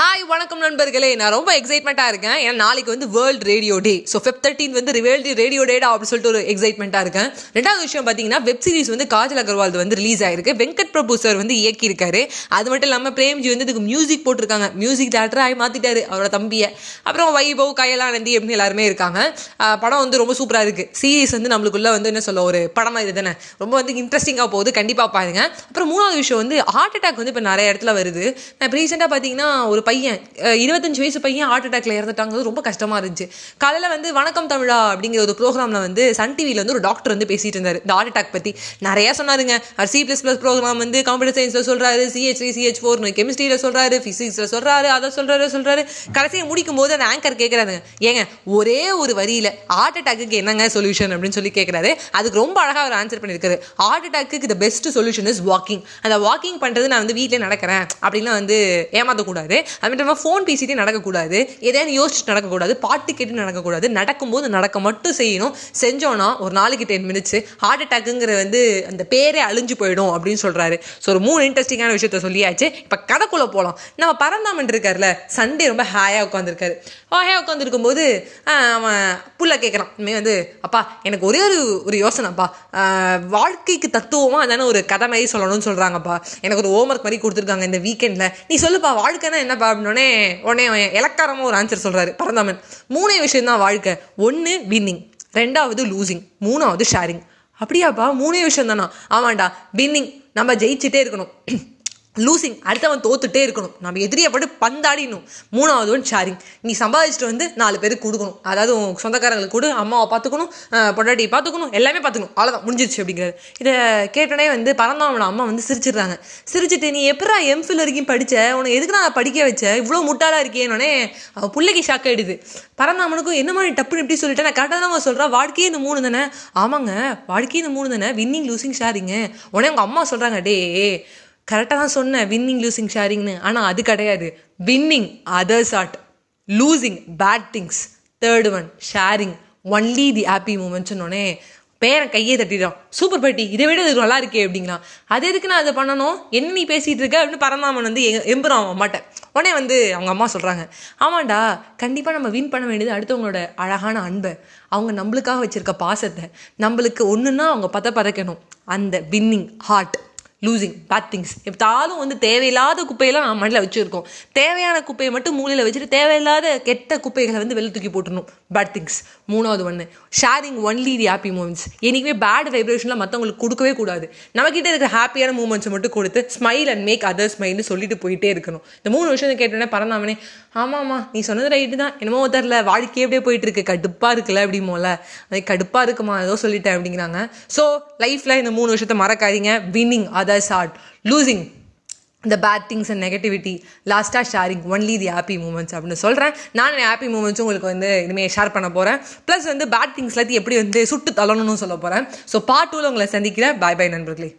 Hi வணக்கம் நண்பர்களே. நான் ரொம்ப எக்ஸைட்மெண்ட்டாக இருக்கேன். ஏன்னா நாளைக்கு வந்து world radio day so fifth thirteen வந்து வேர்ல்டு ரேடியோ டேடா அப்படின்னு சொல்லிட்டு ஒரு எக்ஸைட்மெண்ட்டாக இருக்கேன். ரெண்டாவது விஷயம் பார்த்தீங்கன்னா வெப் சீரிஸ் வந்து காஜல் அகர்வால் வந்து ரிலீஸ் ஆயிருக்கு. வெங்கட் பிரபு சார் வந்து இயக்கியிருக்காரு. அது மட்டும் இல்லாமல் பிரேம்ஜி வந்து இதுக்கு மியூசிக் போட்டிருக்காங்க. மியூசிக் டேரக்டர் ஆகி மாற்றிட்டாரு அவரோட தம்பியை. அப்புறம் வைபவ் கயலானந்தி அப்படின்னு எல்லாருமே இருக்காங்க. படம் வந்து ரொம்ப சூப்பராக இருக்குது சீரிஸ் வந்து நம்மளுக்குள்ள வந்து என்ன சொல்ல ஒரு படம் இது தானே. ரொம்ப வந்து இன்ட்ரெஸ்டிங்காக போகுது. கண்டிப்பாக பாருங்க. அப்புறம் மூணாவது விஷயம் வந்து ஹார்ட் அட்டாக் வந்து இப்போ நிறைய இடத்துல வருது. நான் இப்போ ரீசெண்டாக பார்த்தீங்கன்னா ஒரு பையன் இருபத்தஞ்சு வயசு பையன் ஹார்ட் அட்டாக்ல இறந்துட்டாங்க ரொம்ப கஷ்டமா இருந்துச்சு. காலையில் வந்து வணக்கம் தமிழா அப்படிங்கிற ஒரு ப்ரோக்ராமில் வந்து சன் டிவியில் வந்து ஒரு டாக்டர் வந்து பேசிட்டு இருந்தார். இந்த ஹார்ட் அட்டாக் பற்றி நிறைய சொன்னாருங்க. சி ப்ளஸ் ப்ளஸ் ப்ரோக்ராம் வந்து கம்ப்யூட்டர் சயின்ஸில் சொல்கிறாரு சிஹெச் த்ரீ சிஹெச் ஃபோர்னு கெமிஸ்ட்ரியில் சொல்கிறாரு ஃபிசிக்ஸில் சொல்கிறாரு அதை சொல்கிறாரு சொல்கிறாரு கடைசியை முடிக்கும் போது அந்த ஆங்கர் கேட்குறாங்க ஏங்க ஒரே ஒரு வரியில் ஹார்ட் அட்டாக்கு என்னங்க சொல்யூஷன் அப்படின்னு சொல்லி கேட்குறாரு அதுக்கு ரொம்ப அழகாக அவர் ஆன்சர் பண்ணியிருக்காரு. Heart attack the best solution is walking அந்த வாக்கிங் பண்ணுறது நான் வந்து வீட்டில் நடக்கிறேன் அப்படின்லாம் வந்து ஏமாற்றக்கூடாது அது மட்டும் ஃபோன் பேசிட்டே நடக்கக்கூடாது. எதையாவது யோசிச்சுட்டு நடக்கக்கூடாது. பாட்டு கேட்டு நடக்கக்கூடாது. நடக்கும்போது நடக்க மட்டும் செய்யணும். செஞ்சோன்னா ஒரு நாளைக்கு டென் மினிட்ஸ் ஹார்ட் அட்டாக்குங்கிற வந்து அந்த பேரே அழிஞ்சு போயிடும் அப்படின்னு சொல்கிறாரு ஸோ ஒரு மூணு இன்ட்ரெஸ்டிங்கான விஷயத்த சொல்லியாச்சு. இப்போ கதைக்குள்ளே போகலாம் நம்ம பரந்தாமன் இருக்கார்ல சண்டே ரொம்ப ஹாயாக உட்காந்துருக்காரு ஹாயாக உட்காந்துருக்கும் போது அவன் புள்ள கேட்குறான் இனிமே வந்து அப்பா எனக்கு ஒரே ஒரு ஒரு யோசனைப்பா. வாழ்க்கைக்கு தத்துவமாக அதான ஒரு கதை மாதிரி சொல்லணும்னு சொல்கிறாங்கப்பா எனக்கு ஒரு ஹோம்ஒர்க் மாதிரி கொடுத்துருக்காங்க இந்த வீக்கெண்டில் நீ சொல்லுப்பா வாழ்க்கைனா என்னப்பா? அப்படின்னே உடனே இலக்காரமாக ஒரு ஆன்சர் சொல்கிறாரு பரந்தாமன் மூணே விஷயம்தான் வாழ்க்கை. ஒன்று வின்னிங் ரெண்டாவது லூசிங் மூணாவது ஷேரிங் அப்படியாப்பா மூணே விஷயம் தானா ஆமாண்டா வின்னிங் நம்ம ஜெயிச்சுட்டே இருக்கணும். லூசிங் அடுத்தவன் தோத்துட்டே இருக்கணும். நம்ம எதிரியை பட்டு பந்தாடிடணும். மூணாவது ஒன் ஷேரிங் நீ சம்பாதிச்சுட்டு வந்து நாலு பேருக்கு கொடுக்கணும். அதாவது உன் சொந்தக்காரங்களுக்கு கொடு அம்மாவை பார்த்துக்கணும் பொண்டாட்டியை பார்த்துக்கணும் எல்லாமே பார்த்துக்கணும். அவ்வளோதான் முடிஞ்சிருச்சு அப்படிங்கிறது. இதை கேட்டோடனே வந்து பரந்தாமனோட அம்மா வந்து சிரிச்சிடுறாங்க. சிரிச்சிட்டு நீ எப்படா எம்ஃபில் வரைக்கும் படித்த உனக்கு எதுக்கு நான் படிக்க வச்ச? இவ்வளோ முட்டாளாக இருக்கேன்னொடனே அவள் பிள்ளைக்கு ஷாக் ஆகிடுது பரந்தாமனுக்கும் என்ன மாதிரி டப்புன்னு இப்படி சொல்லிட்டேன் நான் கரெக்டாக தான் சொல்கிறேன் வாழ்க்கையே இந்த மூணு தானே? ஆமாங்க. வாழ்க்கையே இந்த மூணு தானே. வின்னிங் லூசிங் ஷேரிங்கு உடனே உங்கள் அம்மா சொல்கிறாங்க டே கரெக்டாக தான் சொன்னேன் வின்னிங் லூசிங் ஷேரிங்னு ஆனால் அது கிடையாது. Winning others heart losing bad things third one sharing only the happy மூமெண்ட்ஸ்னோடனே பேரன் கையே தட்டிடும் சூப்பர் பாட்டி இதை விட இது நல்லா இருக்கே அப்படிங்களா அது எதுக்கு நான் அதை பண்ணணும்? என்ன நீ பேசிகிட்டு இருக்க அப்படின்னு பரந்தாமன் வந்து எம்புறான் அவன் மாட்டேன் உடனே வந்து அவங்க அம்மா சொல்கிறாங்க ஆமாண்டா கண்டிப்பாக நம்ம வின் பண்ண வேண்டியது அடுத்தவங்களோட அழகான அன்பை. அவங்க நம்மளுக்காக வச்சுருக்க பாசத்தை நம்மளுக்கு ஒன்றுன்னா அவங்க பத பதக்கணும் அந்த winning heart losing bad things எப்போதாலும் வந்து தேவையில்லாத குப்பையெல்லாம் நம்ம மண்ணில் வச்சுருக்கோம். தேவையான குப்பையை மட்டும் மூலையில் வச்சுட்டு தேவையில்லாத கெட்ட குப்பைகளை வந்து வெளில தூக்கி போட்டுடணும். பேட் திங்ஸ் மூணாவது ஒன்று sharing only the happy moments என்றைக்குமே பேட் வைப்ரேஷன்லாம் மற்றவங்களுக்கு கொடுக்கவே கூடாது. நம்மக்கிட்ட இருக்கிற ஹாப்பியான மூமெண்ட்ஸை மட்டும் கொடுத்து ஸ்மைல் அண்ட் மேக் அதர் ஸ்மைல்னு சொல்லிட்டு போயிட்டே இருக்கணும். இந்த மூணு விஷயத்தை கேட்டோன்னே பறந்தாமனே ஆமாம்மா நீ சொன்னது ரைட்டு தான். என்னமோ தெரில வாழ்க்கையே அப்படியே போயிட்டு இருக்கு. கடுப்பாக இருக்குல்ல அப்படிமோல அது கடுப்பாக இருக்குமா? ஏதோ சொல்லிட்டேன் அப்படிங்கிறாங்க. ஸோ லைஃப்பில் இந்த மூணு விஷயத்த மறக்காதீங்க. Winning others heart losing the bad things and negativity லாஸ்ட்டாக sharing only the happy moments அப்படின்னு சொல்கிறேன் நான் என் ஹாப்பி மூமெண்ட்ஸும் உங்களுக்கு வந்து இனிமேல் ஷேர் பண்ண போகிறேன் ப்ளஸ் வந்து பேட் திங்ஸ் எல்லாத்தையும் எப்படி வந்து சுட்டு தள்ளணும்னு சொல்ல போகிறேன் ஸோ பார்ட் டூவில் உங்களை சந்திக்கிறேன். பாய் பாய் நண்பர்களே.